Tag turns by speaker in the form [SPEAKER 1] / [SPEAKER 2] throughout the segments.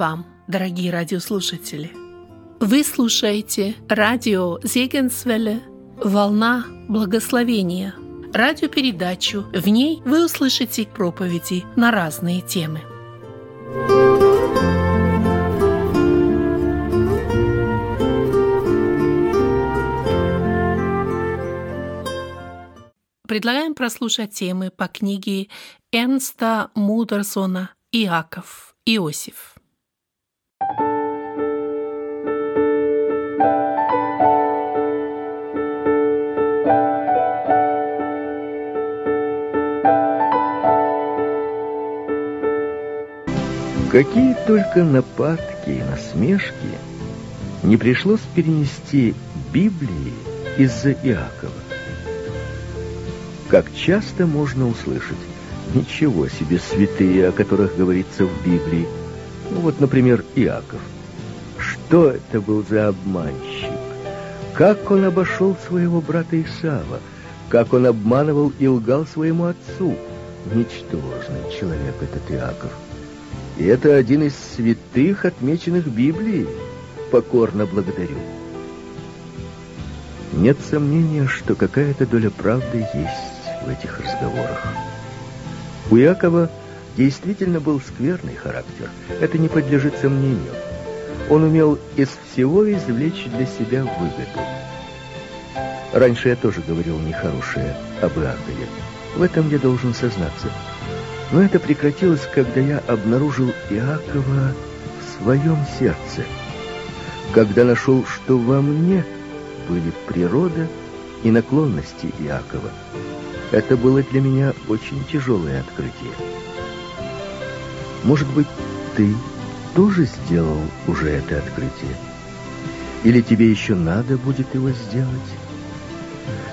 [SPEAKER 1] Вам, дорогие радиослушатели! Вы слушаете радио Зегенсвелле «Волна благословения» радиопередачу. В ней вы услышите проповеди на разные темы. Предлагаем прослушать темы по книге Эрнста Мудерсона «Иаков. Иосиф».
[SPEAKER 2] Какие только нападки и насмешки не пришлось перенести Библии из-за Иакова. Как часто можно услышать «Ничего себе святые, о которых говорится в Библии». Ну вот, например, Иаков. Что это был за обманщик? Как он обошел своего брата Исава? Как он обманывал и лгал своему отцу? Ничтожный человек этот Иаков. Это один из святых, отмеченных Библией. Покорно благодарю. Нет сомнения, что какая-то доля правды есть в этих разговорах. У Якова действительно был скверный характер. Это не подлежит сомнению. Он умел из всего извлечь для себя выгоду. Раньше я тоже говорил нехорошее об Иакове. В этом я должен сознаться. Но это прекратилось, когда я обнаружил Иакова в своем сердце. Когда нашел, что во мне были природа и наклонности Иакова. Это было для меня очень тяжелое открытие. Может быть, ты тоже сделал уже это открытие? Или тебе еще надо будет его сделать?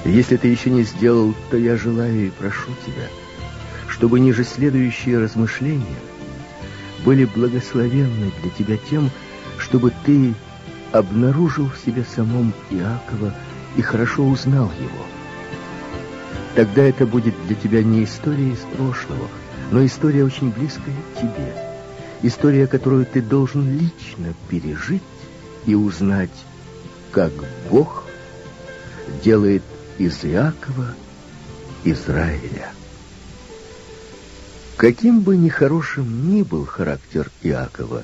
[SPEAKER 2] Если ты еще не сделал, то я желаю и прошу тебя – чтобы ниже следующие размышления были благословенны для тебя тем, чтобы ты обнаружил в себе самом Иакова и хорошо узнал его. Тогда это будет для тебя не история из прошлого, но история очень близкая к тебе. История, которую ты должен лично пережить и узнать, как Бог делает из Иакова Израиля. Каким бы нехорошим ни был характер Иакова,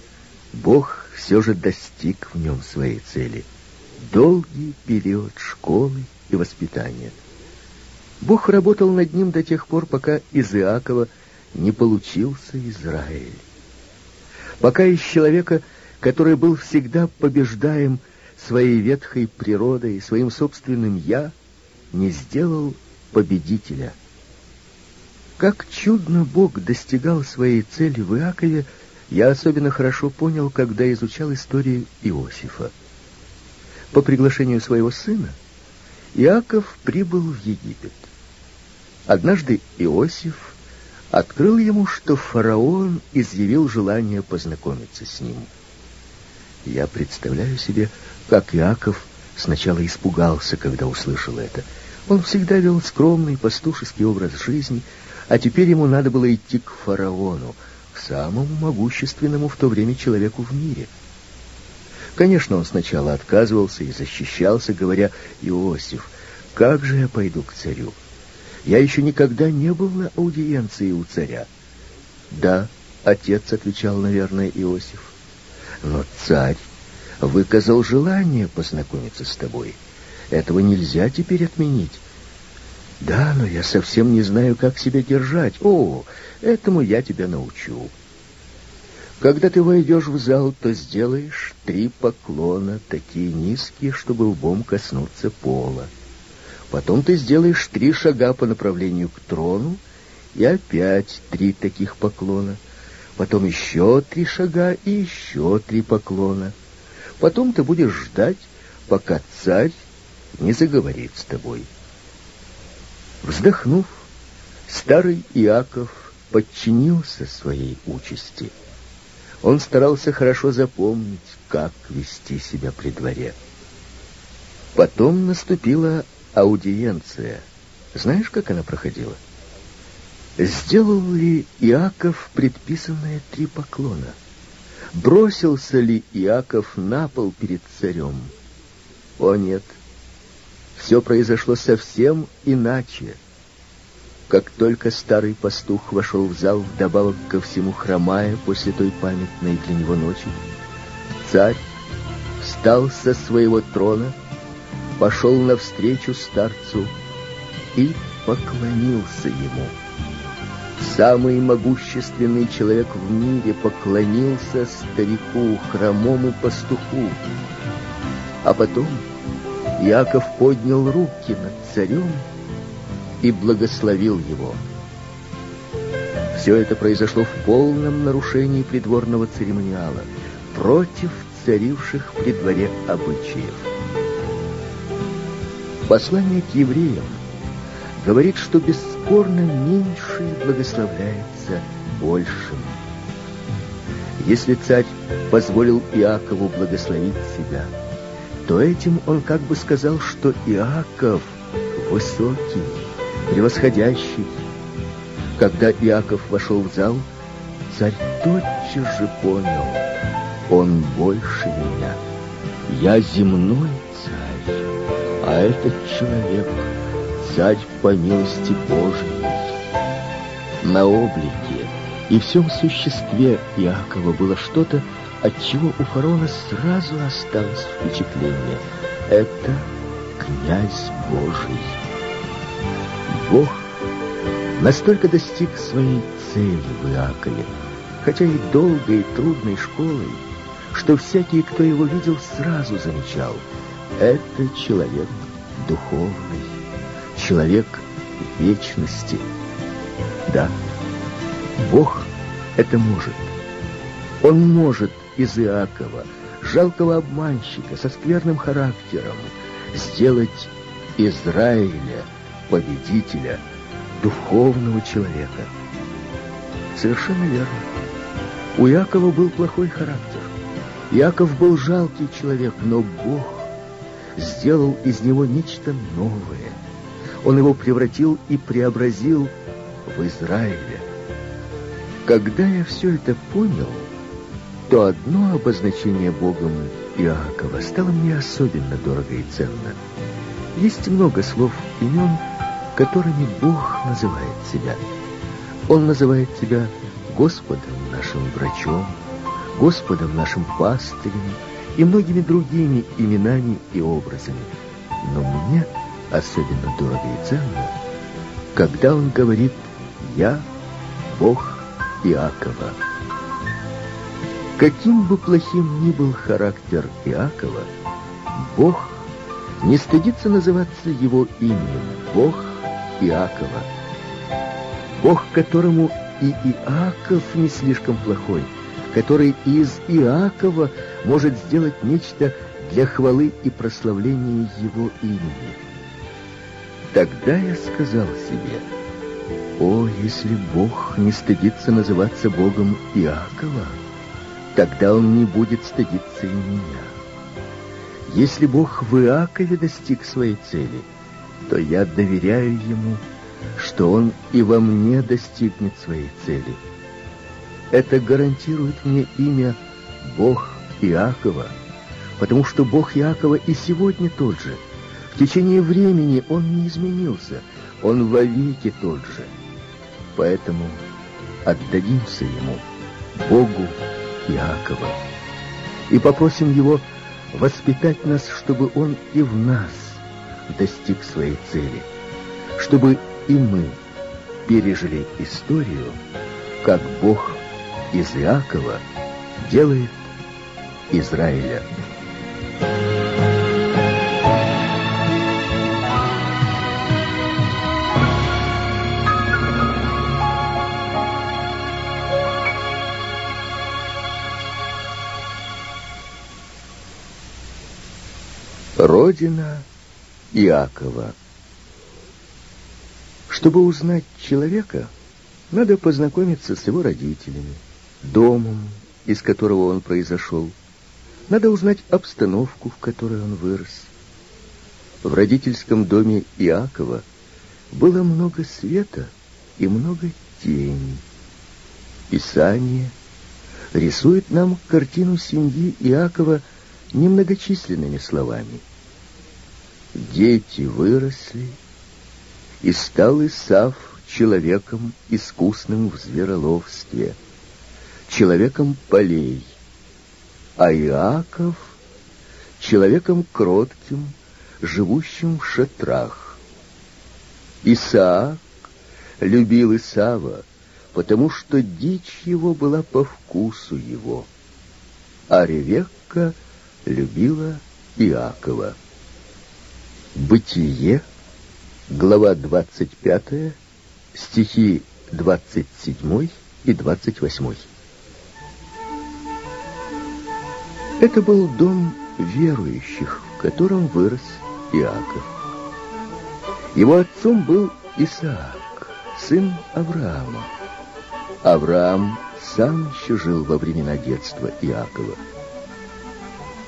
[SPEAKER 2] Бог все же достиг в нем своей цели. Долгий период школы и воспитания. Бог работал над ним до тех пор, пока из Иакова не получился Израиль. Пока из человека, который был всегда побеждаем своей ветхой природой, своим собственным «я», не сделал победителя – как чудно Бог достигал своей цели в Иакове, я особенно хорошо понял, когда изучал историю Иосифа. По приглашению своего сына Иаков прибыл в Египет. Однажды Иосиф открыл ему, что фараон изъявил желание познакомиться с ним. Я представляю себе, как Иаков сначала испугался, когда услышал это. Он всегда вел скромный пастушеский образ жизни, а теперь ему надо было идти к фараону, к самому могущественному в то время человеку в мире. Конечно, он сначала отказывался и защищался, говоря, «Иосиф, как же я пойду к царю? Я еще никогда не был на аудиенции у царя». «Да», — отец отвечал, наверное, Иосиф, «но царь выказал желание познакомиться с тобой. Этого нельзя теперь отменить. Да, но я совсем не знаю, как себя держать. О, этому я тебя научу. Когда ты войдешь в зал, то сделаешь три поклона, такие низкие, чтобы лбом коснуться пола. Потом ты сделаешь три шага по направлению к трону, и опять три таких поклона. Потом еще три шага и еще три поклона. Потом ты будешь ждать, пока царь не заговорит с тобой. Вздохнув, старый Иаков подчинился своей участи. Он старался хорошо запомнить, как вести себя при дворе. Потом наступила аудиенция. Знаешь, как она проходила? Сделал ли Иаков предписанные три поклона? Бросился ли Иаков на пол перед царем? О нет, все произошло совсем иначе. Как только старый пастух вошел в зал, вдобавок ко всему хромая после той памятной для него ночи, царь встал со своего трона, пошел навстречу старцу и поклонился ему. Самый могущественный человек в мире поклонился старику, хромому пастуху. А потом Яков поднял руки над царем и благословил его. Все это произошло в полном нарушении придворного церемониала, против царивших при дворе обычаев. Послание к евреям говорит, что бесспорно меньшее благословляется большим. Если царь позволил Иакову благословить себя, то этим он как бы сказал, что Иаков высокий, превосходящий. Когда Иаков вошел в зал, царь тотчас же понял, он больше меня. Я земной царь, а этот человек — царь по милости Божией. На облике и всем существе Иакова было что-то, от чего у фараона сразу осталось впечатление. Это князь Божий. Бог настолько достиг своей цели в Иакове, хотя и долгой и трудной школой, что всякий, кто его видел, сразу замечал — это человек духовный, человек вечности. Да, Бог это может. Он может из Иакова, жалкого обманщика со скверным характером, сделать Израиля победителя, духовного человека. Совершенно верно. У Якова был плохой характер. Яков был жалкий человек, но Бог сделал из него нечто новое. Он его превратил и преобразил в Израиля. Когда я все это понял, то одно обозначение Богом Иакова стало мне особенно дорого и ценно. Есть много слов, имен, которыми Бог называет себя. Он называет себя Господом нашим врачом, Господом нашим пастырем и многими другими именами и образами. Но мне особенно дорого и ценно, когда он говорит «Я Бог Иакова». Каким бы плохим ни был характер Иакова, Бог не стыдится называться его именем Бог Иакова. Бог, которому и Иаков не слишком плохой, который из Иакова может сделать нечто для хвалы и прославления его имени. Тогда я сказал себе, о, если Бог не стыдится называться Богом Иакова, тогда он не будет стыдиться и меня. Если Бог в Иакове достиг своей цели, то я доверяю Ему, что Он и во мне достигнет своей цели. Это гарантирует мне имя Бог Иакова, потому что Бог Иакова и сегодня тот же. В течение времени Он не изменился, Он вовеки тот же. Поэтому отдадимся Ему, Богу Иакова, и попросим Его воспитать нас, чтобы Он и в нас достиг своей цели, чтобы и мы пережили историю, как Бог из Иакова делает Израиля. Родина Иакова. Чтобы узнать человека, надо познакомиться с его родителями, домом, из которого он произошел. Надо узнать обстановку, в которой он вырос. В родительском доме Иакова было много света и много тени. Писание рисует нам картину семьи Иакова немногочисленными словами. Дети выросли, и стал Исав человеком искусным в звероловстве, человеком полей, а Иаков — человеком кротким, живущим в шатрах. Исаак любил Исава, потому что дичь его была по вкусу его, а Ревекка любила Иакова. Бытие, глава 25, стихи 27 и 28. Это был дом верующих, в котором вырос Иаков. Его отцом был Исаак, сын Авраама. Авраам сам еще жил во времена детства Иакова.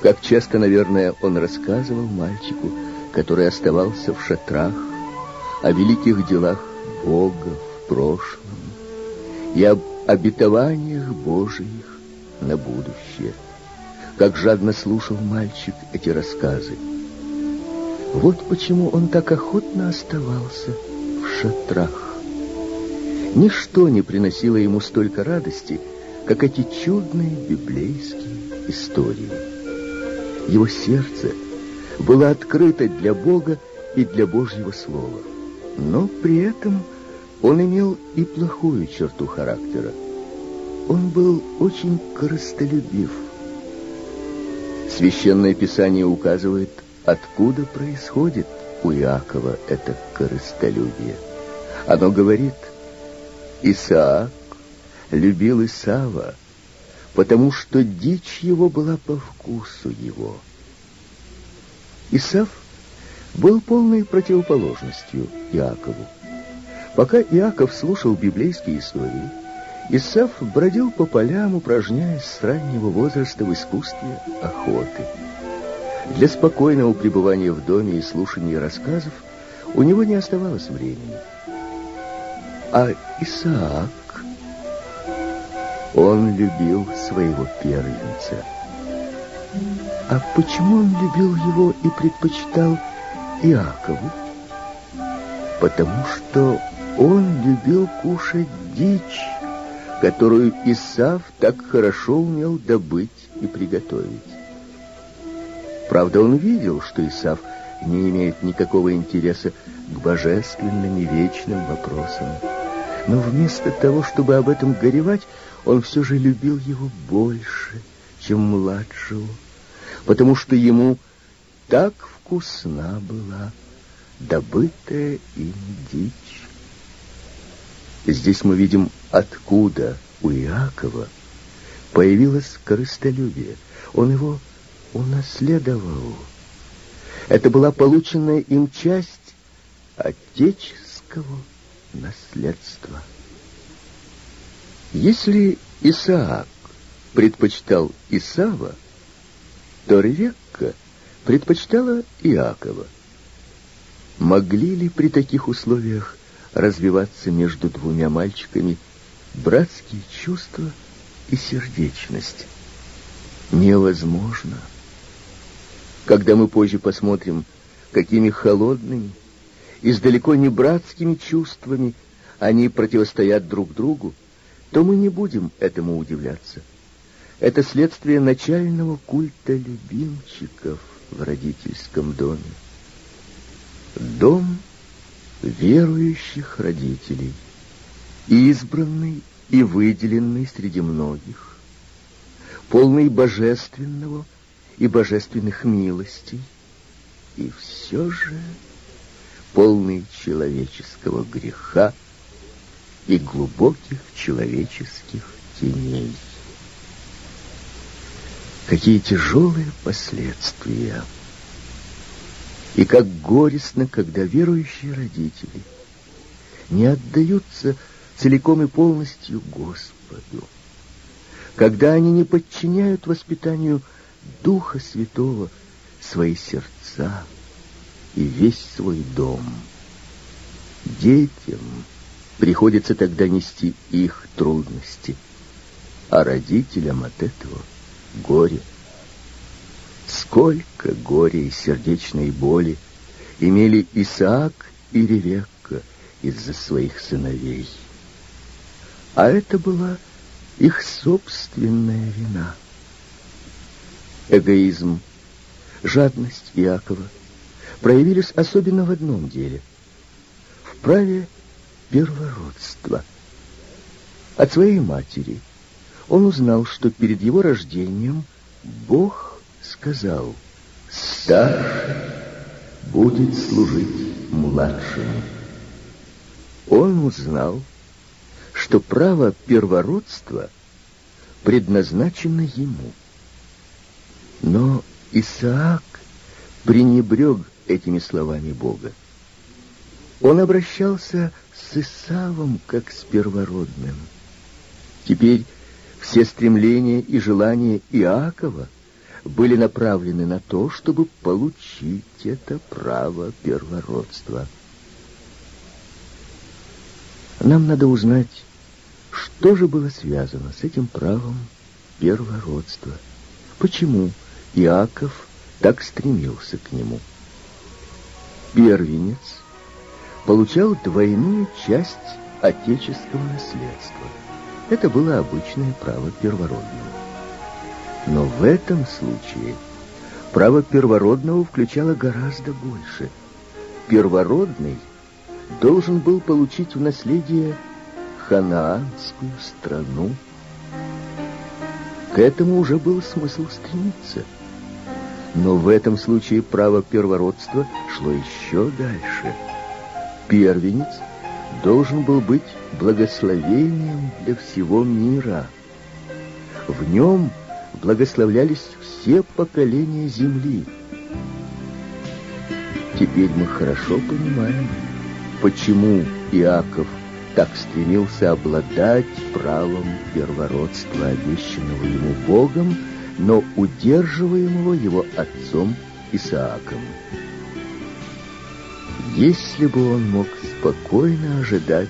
[SPEAKER 2] Как часто, наверное, он рассказывал мальчику, который оставался в шатрах, о великих делах Бога в прошлом и об обетованиях Божиих на будущее. Как жадно слушал мальчик эти рассказы. Вот почему он так охотно оставался в шатрах. Ничто не приносило ему столько радости, как эти чудные библейские истории. Его сердце было открыто для Бога и для Божьего Слова. Но при этом он имел и плохую черту характера. Он был очень корыстолюбив. Священное Писание указывает, откуда происходит у Иакова это корыстолюбие. Оно говорит, Исаак любил Исава, потому что дичь его была по вкусу его. Исав был полной противоположностью Иакову. Пока Иаков слушал библейские истории, Исав бродил по полям, упражняясь с раннего возраста в искусстве охоты. Для спокойного пребывания в доме и слушания рассказов у него не оставалось времени. А Исаак, он любил своего первенца. А почему он любил его и предпочитал Иакову? Потому что он любил кушать дичь, которую Исав так хорошо умел добыть и приготовить. Правда, он видел, что Исав не имеет никакого интереса к божественным и вечным вопросам. Но вместо того, чтобы об этом горевать, он все же любил его больше, чем младшего, потому что ему так вкусна была добытая им дичь. Здесь мы видим, откуда у Иакова появилось корыстолюбие. Он его унаследовал. Это была полученная им часть отеческого наследства. Если Исаак предпочитал Исава, то Ревекка предпочитала Иакова. Могли ли при таких условиях развиваться между двумя мальчиками братские чувства и сердечность. Невозможно. Когда мы позже посмотрим, какими холодными и с далеко не братскими чувствами они противостоят друг другу, то мы не будем этому удивляться. Это следствие начального культа любимчиков в родительском доме. Дом верующих родителей, избранный и выделенный среди многих, полный божественного и божественных милостей, и все же полный человеческого греха и глубоких человеческих теней. Какие тяжелые последствия! И как горестно, когда верующие родители не отдаются целиком и полностью Господу, когда они не подчиняют воспитанию Духа Святого свои сердца и весь свой дом. Детям приходится тогда нести их трудности. а родителям от этого горе. Сколько горя и сердечной боли имели Исаак и Ревекка из-за своих сыновей. А это была их собственная вина. Эгоизм, жадность Иакова проявились особенно в одном деле — в праве первородства. От своей матери он узнал, что перед его рождением Бог сказал «Старший будет служить младшему». Он узнал, что право первородства предназначено ему. Но Исаак пренебрег этими словами Бога. Он обращался с Исавом как с первородным. Теперь все стремления и желания Иакова были направлены на то, чтобы получить это право первородства. Нам надо узнать, что же было связано с этим правом первородства. Почему Иаков так стремился к нему? Первенец получал двойную часть отеческого наследства. Это было обычное право первородного. Но в этом случае право первородного включало гораздо больше. Первородный должен был получить в наследие ханаанскую страну. К этому уже был смысл стремиться. Но в этом случае право первородства шло еще дальше. Первенец должен был быть благословением для всего мира. В нем благословлялись все поколения земли. Теперь мы хорошо понимаем, почему Иаков так стремился обладать правом первородства, обещанного ему Богом, но удерживаемого его отцом Исааком. Если бы он мог спокойно ожидать,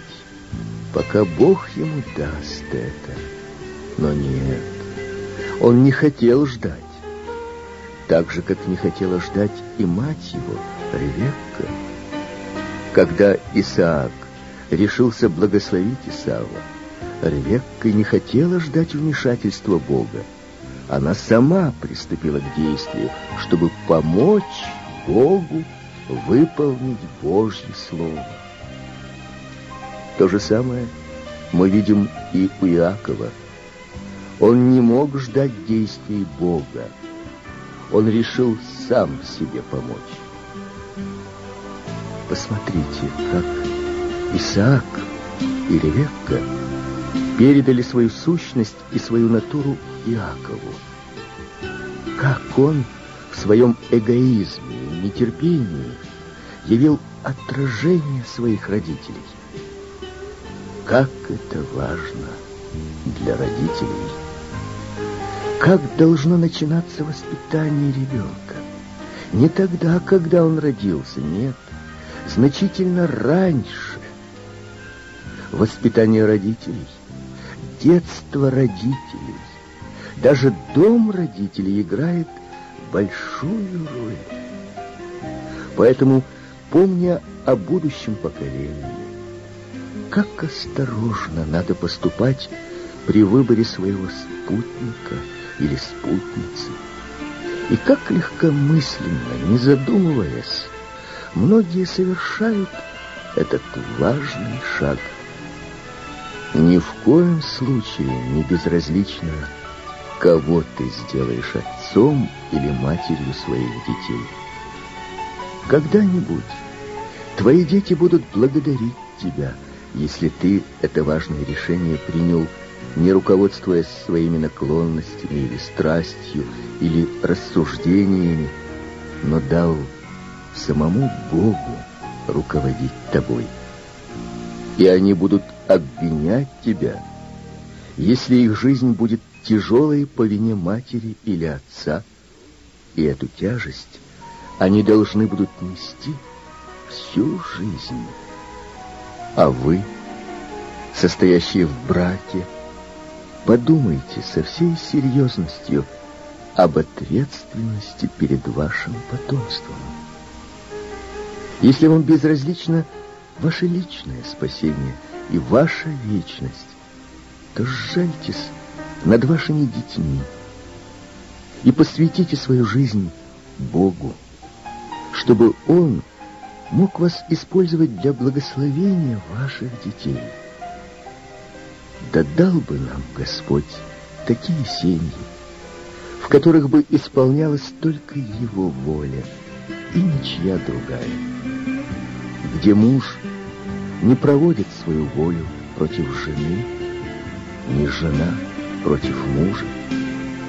[SPEAKER 2] пока Бог ему даст это. Но нет, он не хотел ждать. Так же, как не хотела ждать и мать его, Ревекка. Когда Исаак решился благословить Исава, Ревекка не хотела ждать вмешательства Бога. Она сама приступила к действию, чтобы помочь Богу выполнить Божье Слово. То же самое мы видим и у Иакова. Он не мог ждать действий Бога. Он решил сам себе помочь. Посмотрите, как Исаак и Ревекка передали свою сущность и свою натуру Иакову. Как он в своем эгоизме и нетерпении явил отражение своих родителей. Как это важно для родителей. Как должно начинаться воспитание ребенка? Не тогда, когда он родился, нет. Значительно раньше. Воспитание родителей, детство родителей, даже дом родителей играет большую роль. Поэтому, помня о будущем поколении, как осторожно надо поступать при выборе своего спутника или спутницы. И как легкомысленно, не задумываясь, многие совершают этот важный шаг. Ни в коем случае не безразлично, кого ты сделаешь отцом или матерью своих детей. Когда-нибудь твои дети будут благодарить тебя – если ты это важное решение принял, не руководствуясь своими наклонностями или страстью, или рассуждениями, но дал самому Богу руководить тобой. И они будут обвинять тебя, если их жизнь будет тяжелой по вине матери или отца, и эту тяжесть они должны будут нести всю жизнь. А вы, состоящие в браке, подумайте со всей серьезностью об ответственности перед вашим потомством. Если вам безразлично ваше личное спасение и ваша вечность, то сжальтесь над вашими детьми и посвятите свою жизнь Богу, чтобы Он мог вас использовать для благословения ваших детей. Да дал бы нам Господь такие семьи, в которых бы исполнялась только Его воля и ничья другая, где муж не проводит свою волю против жены, ни жена против мужа,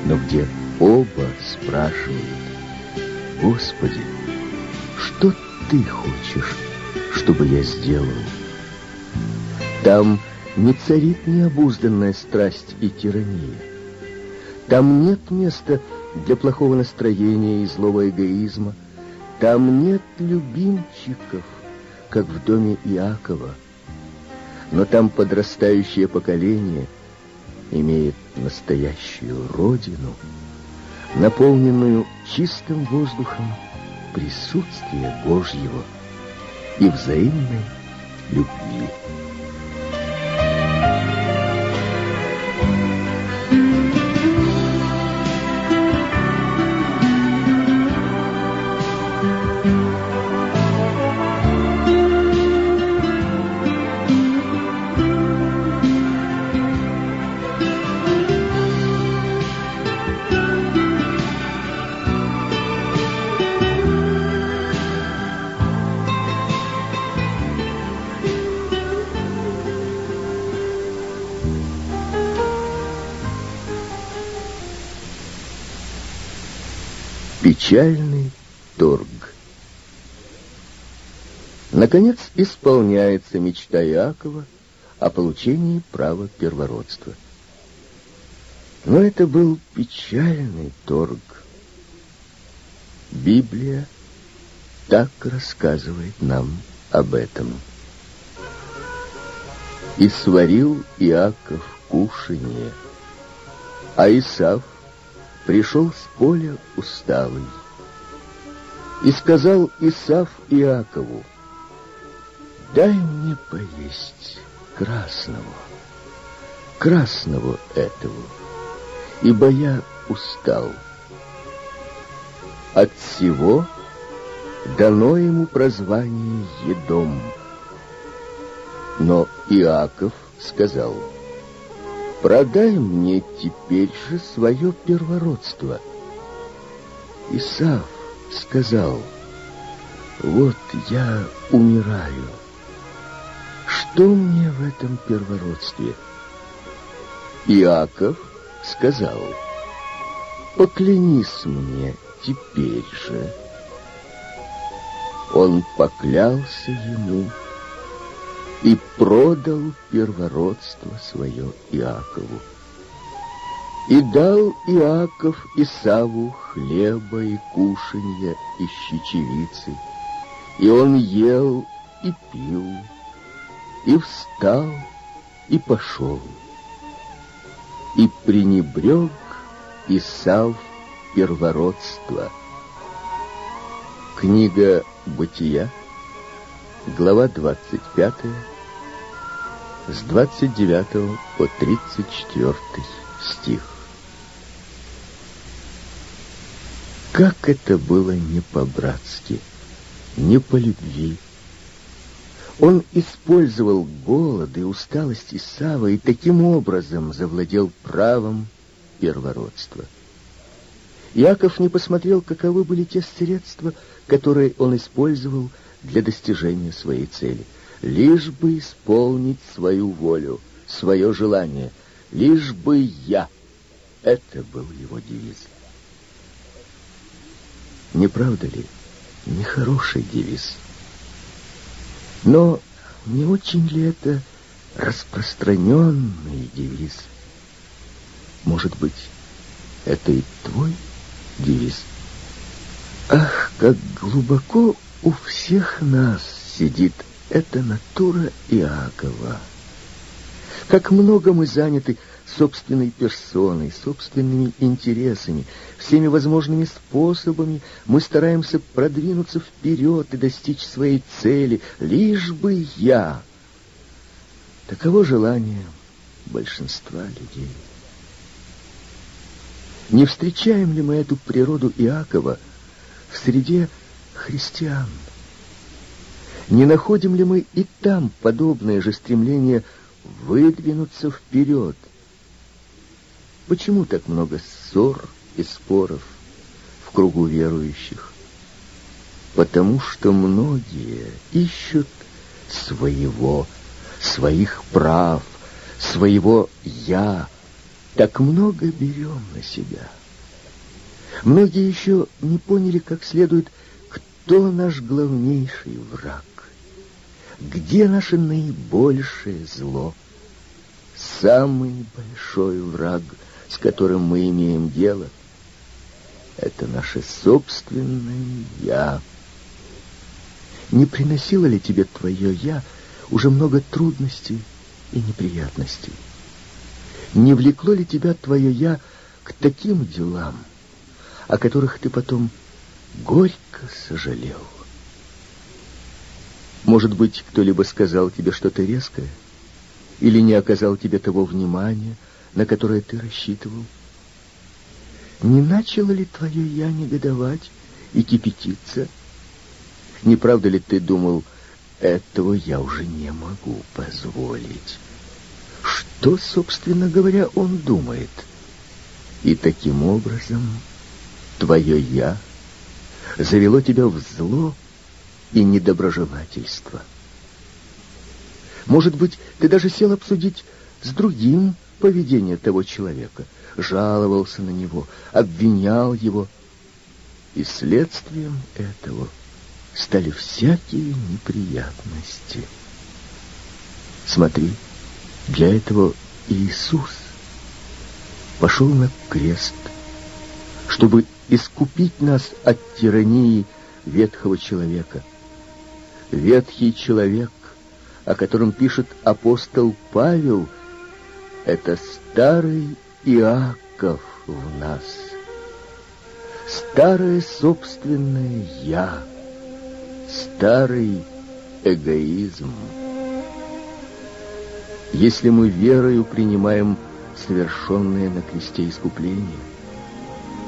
[SPEAKER 2] но где оба спрашивают, «Господи, что Ты хочешь, чтобы я сделал?» Там не царит необузданная страсть и тирания. Там нет места для плохого настроения и злого эгоизма. Там нет любимчиков, как в доме Иакова. Но там подрастающее поколение имеет настоящую родину, наполненную чистым воздухом присутствия Божьего и взаимной любви. Печальный торг. Наконец исполняется мечта Иакова о получении права первородства. Но это был печальный торг. Библия так рассказывает нам об этом. «И сварил Иаков кушанье, а Исав пришел с поля усталый. И сказал Исав Иакову, «Дай мне поесть красного, красного этого, ибо я устал». От всего дано ему прозвание Едом. Но Иаков сказал, продай мне теперь же свое первородство. Исав сказал, вот я умираю. Что мне в этом первородстве? Иаков сказал, поклянись мне теперь же. Он поклялся ему, и продал первородство свое Иакову. И дал Иаков Исаву хлеба и кушанья и щечевицы, и он ел и пил, и встал и пошел. И пренебрег Исав первородство. Книга Бытия, глава 25, с 29 по 34 стих. Как это было не по-братски, не по любви. Он использовал голод и усталость Исава и таким образом завладел правом первородства. Яков не посмотрел, каковы были те средства, которые он использовал для достижения своей цели. Лишь бы исполнить свою волю, свое желание. Лишь бы я. Это был его девиз. Не правда ли? Нехороший девиз. Но не очень ли это распространенный девиз? Может быть, это и твой девиз? Ах, как глубоко у всех нас сидит эта натура Иакова. Как много мы заняты собственной персоной, собственными интересами, всеми возможными способами мы стараемся продвинуться вперед и достичь своей цели, лишь бы я. Таково желание большинства людей. Не встречаем ли мы эту природу Иакова в среде христиан? Не находим ли мы и там подобное же стремление выдвинуться вперед? Почему так много ссор и споров в кругу верующих? Потому что многие ищут своего, своих прав, своего «я». Так много берем на себя. Многие еще не поняли как следует, кто наш главнейший враг. Где наше наибольшее зло? Самый большой враг, с которым мы имеем дело, это наше собственное «я». Не приносило ли тебе твое «я» уже много трудностей и неприятностей? Не влекло ли тебя твое «я» к таким делам, о которых ты потом горько сожалел? Может быть, кто-либо сказал тебе что-то резкое? Или не оказал тебе того внимания, на которое ты рассчитывал? Не начало ли твое «я» негодовать и кипятиться? Не правда ли ты думал, этого я уже не могу позволить? Что, собственно говоря, он думает? И таким образом твое «я» завело тебя в зло, и недоброжелательства. Может быть, ты даже сел обсудить с другим поведение того человека, жаловался на него, обвинял его. И следствием этого стали всякие неприятности. Смотри, для этого Иисус пошел на крест, чтобы искупить нас от тирании ветхого человека — ветхий человек, о котором пишет апостол Павел, это старый Иаков в нас. Старое собственное «я», старый эгоизм. Если мы верою принимаем совершенное на кресте искупление,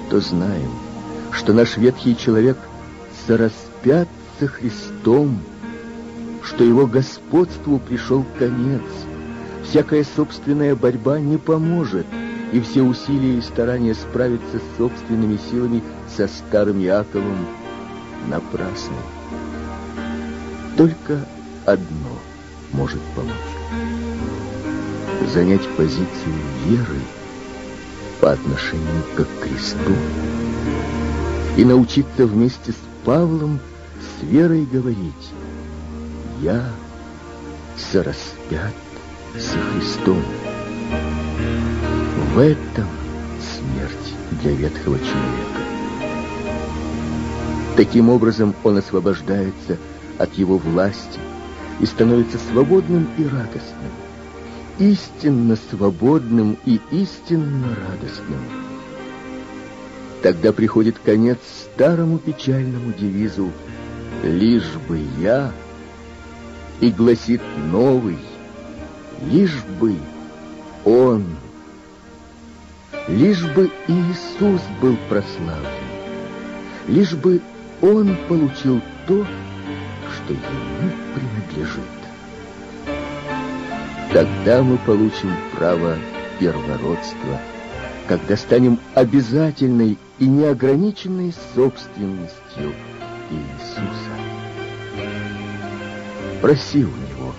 [SPEAKER 2] то знаем, что наш ветхий человек сораспят со Христом, что его господству пришел конец. Всякая собственная борьба не поможет, и все усилия и старания справиться с собственными силами со старым Яковом напрасны. Только одно может помочь. Занять позицию веры по отношению к кресту и научиться вместе с Павлом с верой говорить «Я сораспят со Христом». В этом смерть для ветхого человека. Таким образом он освобождается от его власти и становится свободным и радостным, истинно свободным и истинно радостным. Тогда приходит конец старому печальному девизу лишь бы я, и гласит новый, лишь бы он, лишь бы Иисус был прославлен, лишь бы он получил то, что ему принадлежит. Тогда мы получим право первородства, когда станем обязательной и неограниченной собственностью Иисуса. Проси у Него,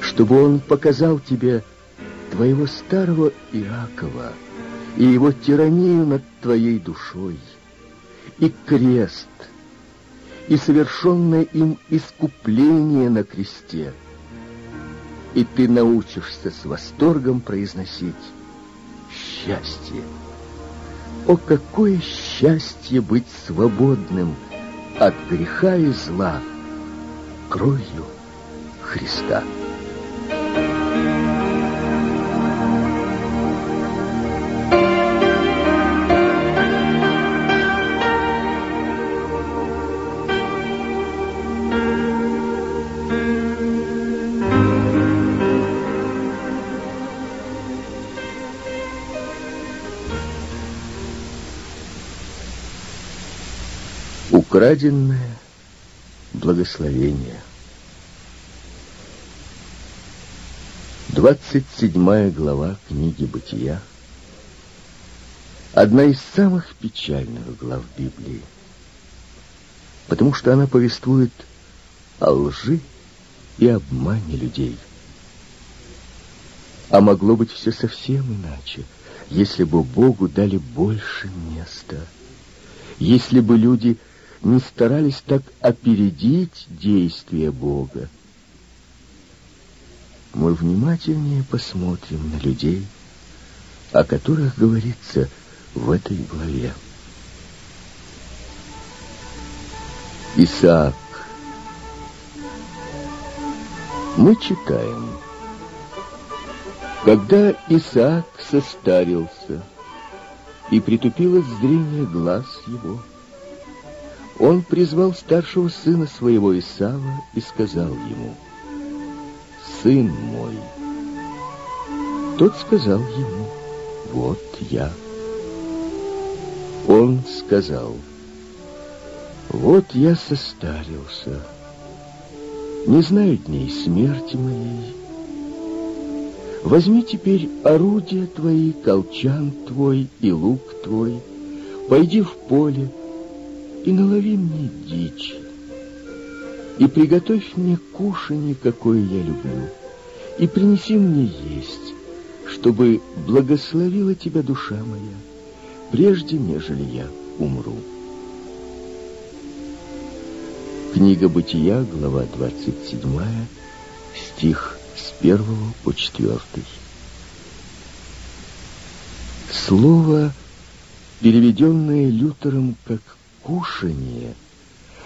[SPEAKER 2] чтобы Он показал тебе твоего старого Иакова и его тиранию над твоей душой, и крест, и совершенное им искупление на кресте. И ты научишься с восторгом произносить «Счастье! О, какое счастье быть свободным!» от греха и зла кровью Христа. Украденное благословение. Двадцать седьмая глава книги «Бытия» одна из самых печальных глав Библии, потому что она повествует о лжи и обмане людей. А могло быть все совсем иначе, если бы Богу дали больше места, если бы люди не старались так опередить действия Бога. Мы внимательнее посмотрим на людей, о которых говорится в этой главе. Исаак. Мы читаем. Когда Исаак состарился, и притупилось зрение глаз его, он призвал старшего сына своего Исава и сказал ему, «Сын мой». Тот сказал ему, «Вот я». Он сказал, «Вот я состарился, не знаю дней смерти моей. Возьми теперь орудия твои, колчан твой и лук твой, пойди в поле и налови мне дичь, и приготовь мне кушанье, какое я люблю, и принеси мне есть, чтобы благословила тебя душа моя, прежде, нежели я умру. Книга Бытия, глава 27, стих с 1 по 4. Слово, переведенное Лютером как «кушанье»,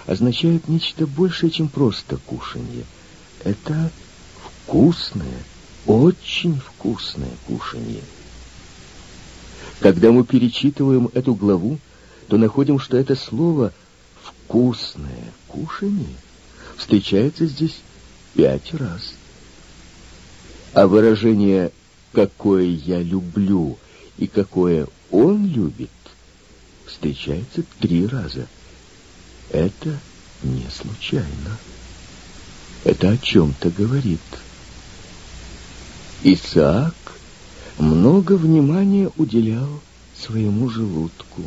[SPEAKER 2] означает нечто большее, чем просто кушанье. Это вкусное, очень вкусное кушанье. Когда мы перечитываем эту главу, то находим, что это слово «вкусное кушанье» встречается здесь пять раз. А выражение «какое я люблю» и «какое он любит» встречается три раза. Это не случайно. Это о чем-то говорит. Исаак много внимания уделял своему желудку,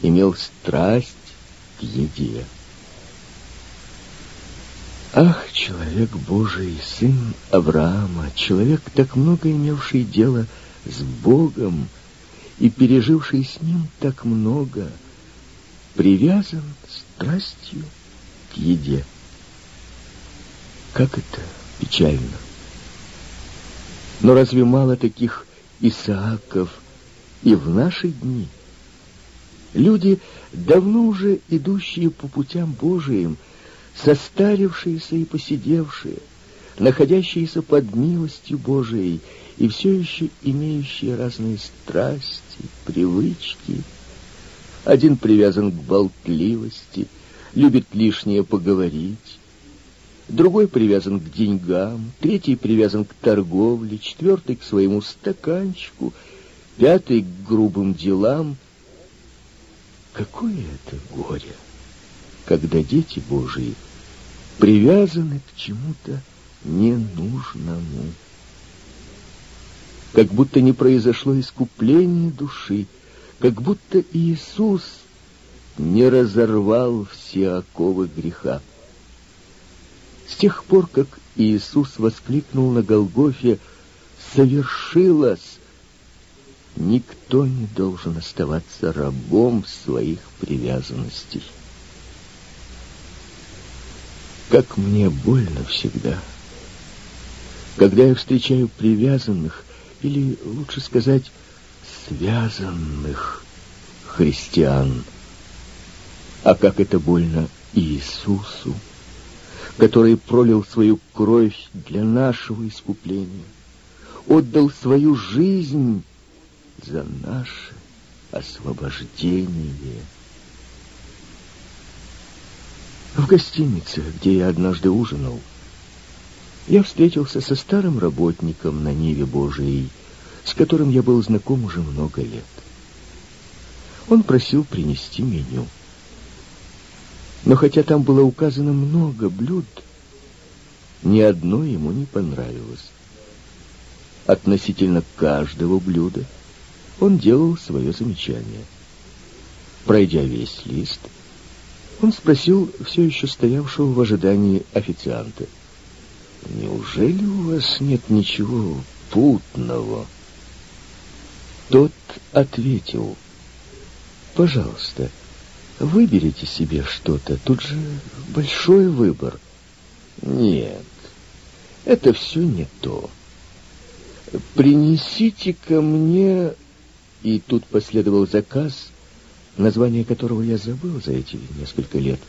[SPEAKER 2] имел страсть к еде. Ах, человек Божий, сын Авраама, человек, так много имевший дело с Богом и переживший с ним так много, привязан страстью к еде. Как это печально! Но разве мало таких Исааков и в наши дни? Люди, давно уже идущие по путям Божиим, состарившиеся и посидевшие, находящиеся под милостью Божией и все еще имеющие разные страсти, привычки. Один привязан к болтливости, любит лишнее поговорить, другой привязан к деньгам, третий привязан к торговле, четвертый к своему стаканчику, пятый к грубым делам. Какое это горе, когда дети Божии привязаны к чему-то ненужному. Как будто не произошло искупление души, как будто Иисус не разорвал все оковы греха. С тех пор, как Иисус воскликнул на Голгофе «Совершилось!», никто не должен оставаться рабом своих привязанностей. Как мне больно всегда, когда я встречаю привязанных, или, лучше сказать, связанных христиан. А как это больно Иисусу который пролил свою кровь для нашего искупления, отдал свою жизнь за наше освобождение. В гостинице, где я однажды ужинал, я встретился со старым работником на Ниве Божией, с которым я был знаком уже много лет. Он просил принести меню. Но хотя там было указано много блюд, ни одно ему не понравилось. Относительно каждого блюда он делал свое замечание. Пройдя весь лист, он спросил все еще стоявшего в ожидании официанта. «Неужели у вас нет ничего путного?» Тот ответил, «Пожалуйста, выберите себе что-то, тут же большой выбор». «Нет, это все не то. Принесите ко мне...» И тут последовал заказ, название которого я забыл за эти несколько лет.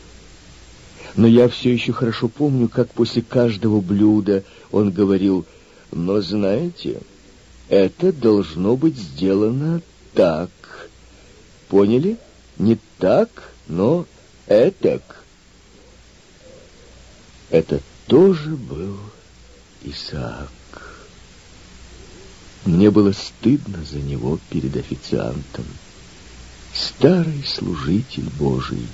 [SPEAKER 2] Но я все еще хорошо помню, как после каждого блюда он говорил, «Но знаете, это должно быть сделано так. Поняли? Не так, но этак». Это тоже был Исаак. Мне было стыдно за него перед официантом старый служитель Божий,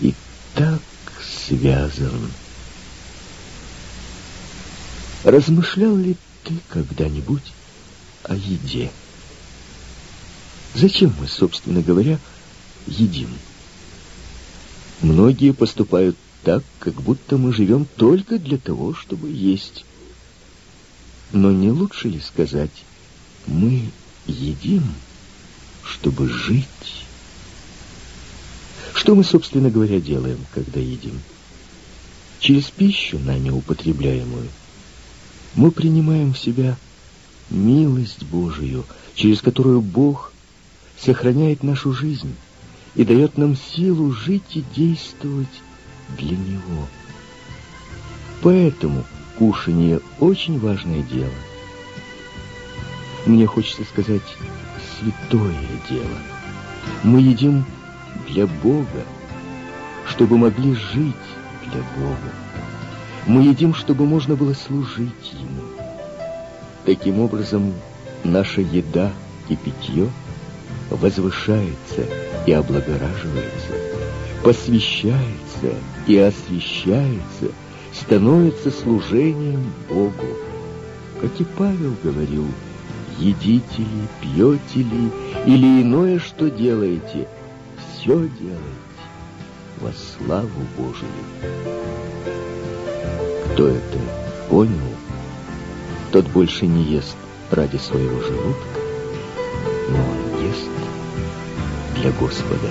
[SPEAKER 2] и так связан. Размышлял ли ты когда-нибудь о еде? Зачем мы, собственно говоря, едим? Многие поступают так, как будто мы живем только для того, чтобы есть. Но не лучше ли сказать, мы едим, чтобы жить? Что мы, собственно говоря, делаем, когда едим? Через пищу, нами употребляемую, мы принимаем в себя милость Божию, через которую Бог сохраняет нашу жизнь и дает нам силу жить и действовать для Него. Поэтому кушание очень важное дело. Мне хочется сказать святое дело. Мы едим для Бога, чтобы могли жить для Бога. Мы едим, чтобы можно было служить Ему. Таким образом, наша еда и питье возвышается и облагораживается, посвящается и освящается, становится служением Богу. Как и Павел говорил, едите ли, пьете ли, или иное, что делаете – все делать во славу Божию. Кто это понял, тот больше не ест ради своего желудка, но он ест для Господа.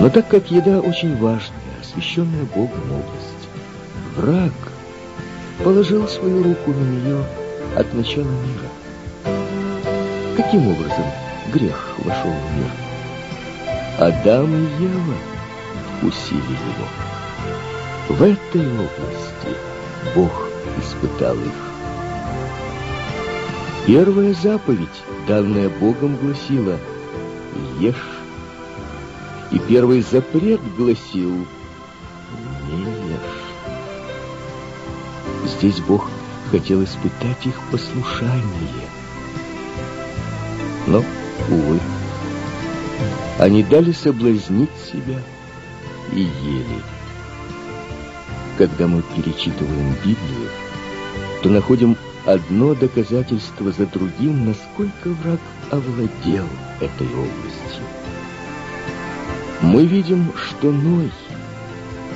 [SPEAKER 2] Но так как еда очень важная, освященная Богом область, враг положил свою руку на нее от начала мира. Каким образом грех вошел в мир. Адам и Ева вкусили его. В этой области Бог испытал их. Первая заповедь, данная Богом, гласила «Ешь». И первый запрет гласил «Не ешь». Здесь Бог хотел испытать их послушание. Но Увы, они дали соблазнить себя и ели. Когда мы перечитываем Библию, то находим одно доказательство за другим, насколько враг овладел этой областью. Мы видим, что Ной,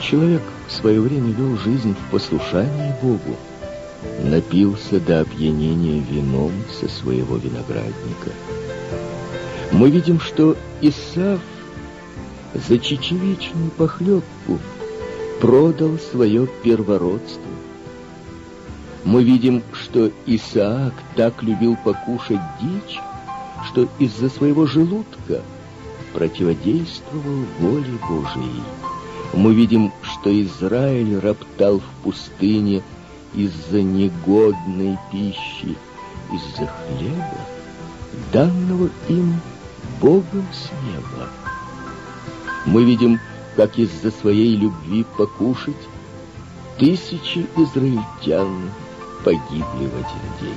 [SPEAKER 2] человек в свое время вел жизнь в послушании Богу, напился до опьянения вином со своего виноградника – мы видим, что Исав за чечевичную похлебку продал свое первородство. Мы видим, что Исаак так любил покушать дичь, что из-за своего желудка противодействовал воле Божией. Мы видим, что Израиль роптал в пустыне из-за негодной пищи, из-за хлеба, данного им Богом с неба. Мы видим, как из-за своей любви покушать тысячи израильтян погибли в один день.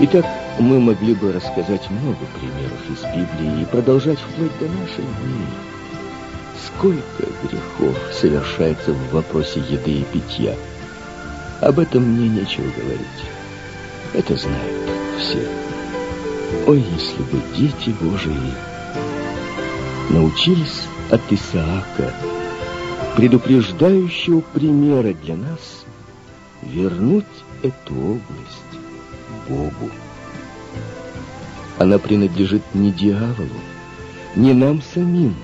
[SPEAKER 2] Итак, мы могли бы рассказать много примеров из Библии и продолжать вплоть до наших дней. Сколько грехов совершается в вопросе еды и питья. Об этом мне нечего говорить. Это знают все. Ой, если бы дети Божии научились от Исаака, предупреждающего примера для нас, вернуть эту область Богу. Она принадлежит не дьяволу, не нам самим.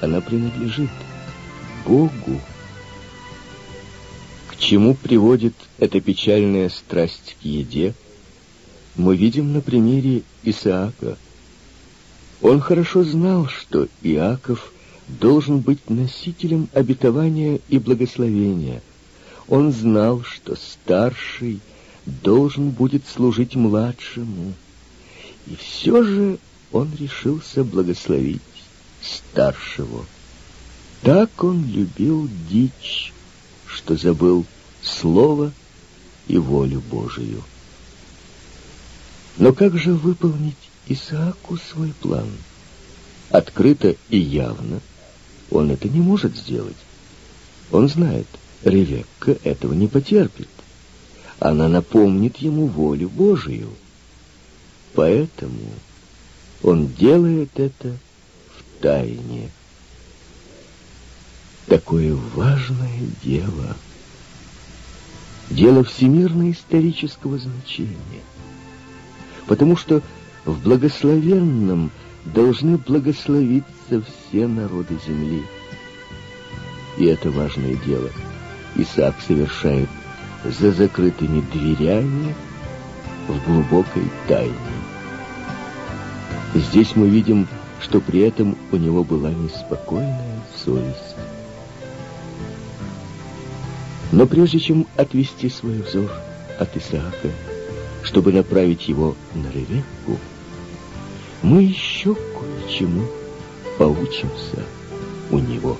[SPEAKER 2] Она принадлежит Богу. К чему приводит эта печальная страсть к еде, мы видим на примере Исаака. Он хорошо знал, что Иаков должен быть носителем обетования и благословения. Он знал, что старший должен будет служить младшему. И все же он решился благословить старшего. Так он любил дичь, что забыл слово и волю Божию. Но как же выполнить Исааку свой план? Открыто и явно он это не может сделать. Он знает, Ревекка этого не потерпит. Она напомнит ему волю Божию. Поэтому он делает это в тайне. Такое важное дело. Дело всемирно-исторического значения. Потому что в благословенном должны благословиться все народы земли. И это важное дело Исаак совершает за закрытыми дверями в глубокой тайне. Здесь мы видим, что при этом у него была неспокойная совесть. Но прежде чем отвести свой взор от Исаака, чтобы направить его на Ревекку, мы еще кое-чему поучимся у него.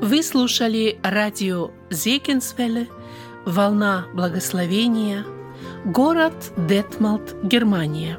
[SPEAKER 1] Вы слушали радио Зекинсвелле «Волна благословения», город Детмалт, Германия.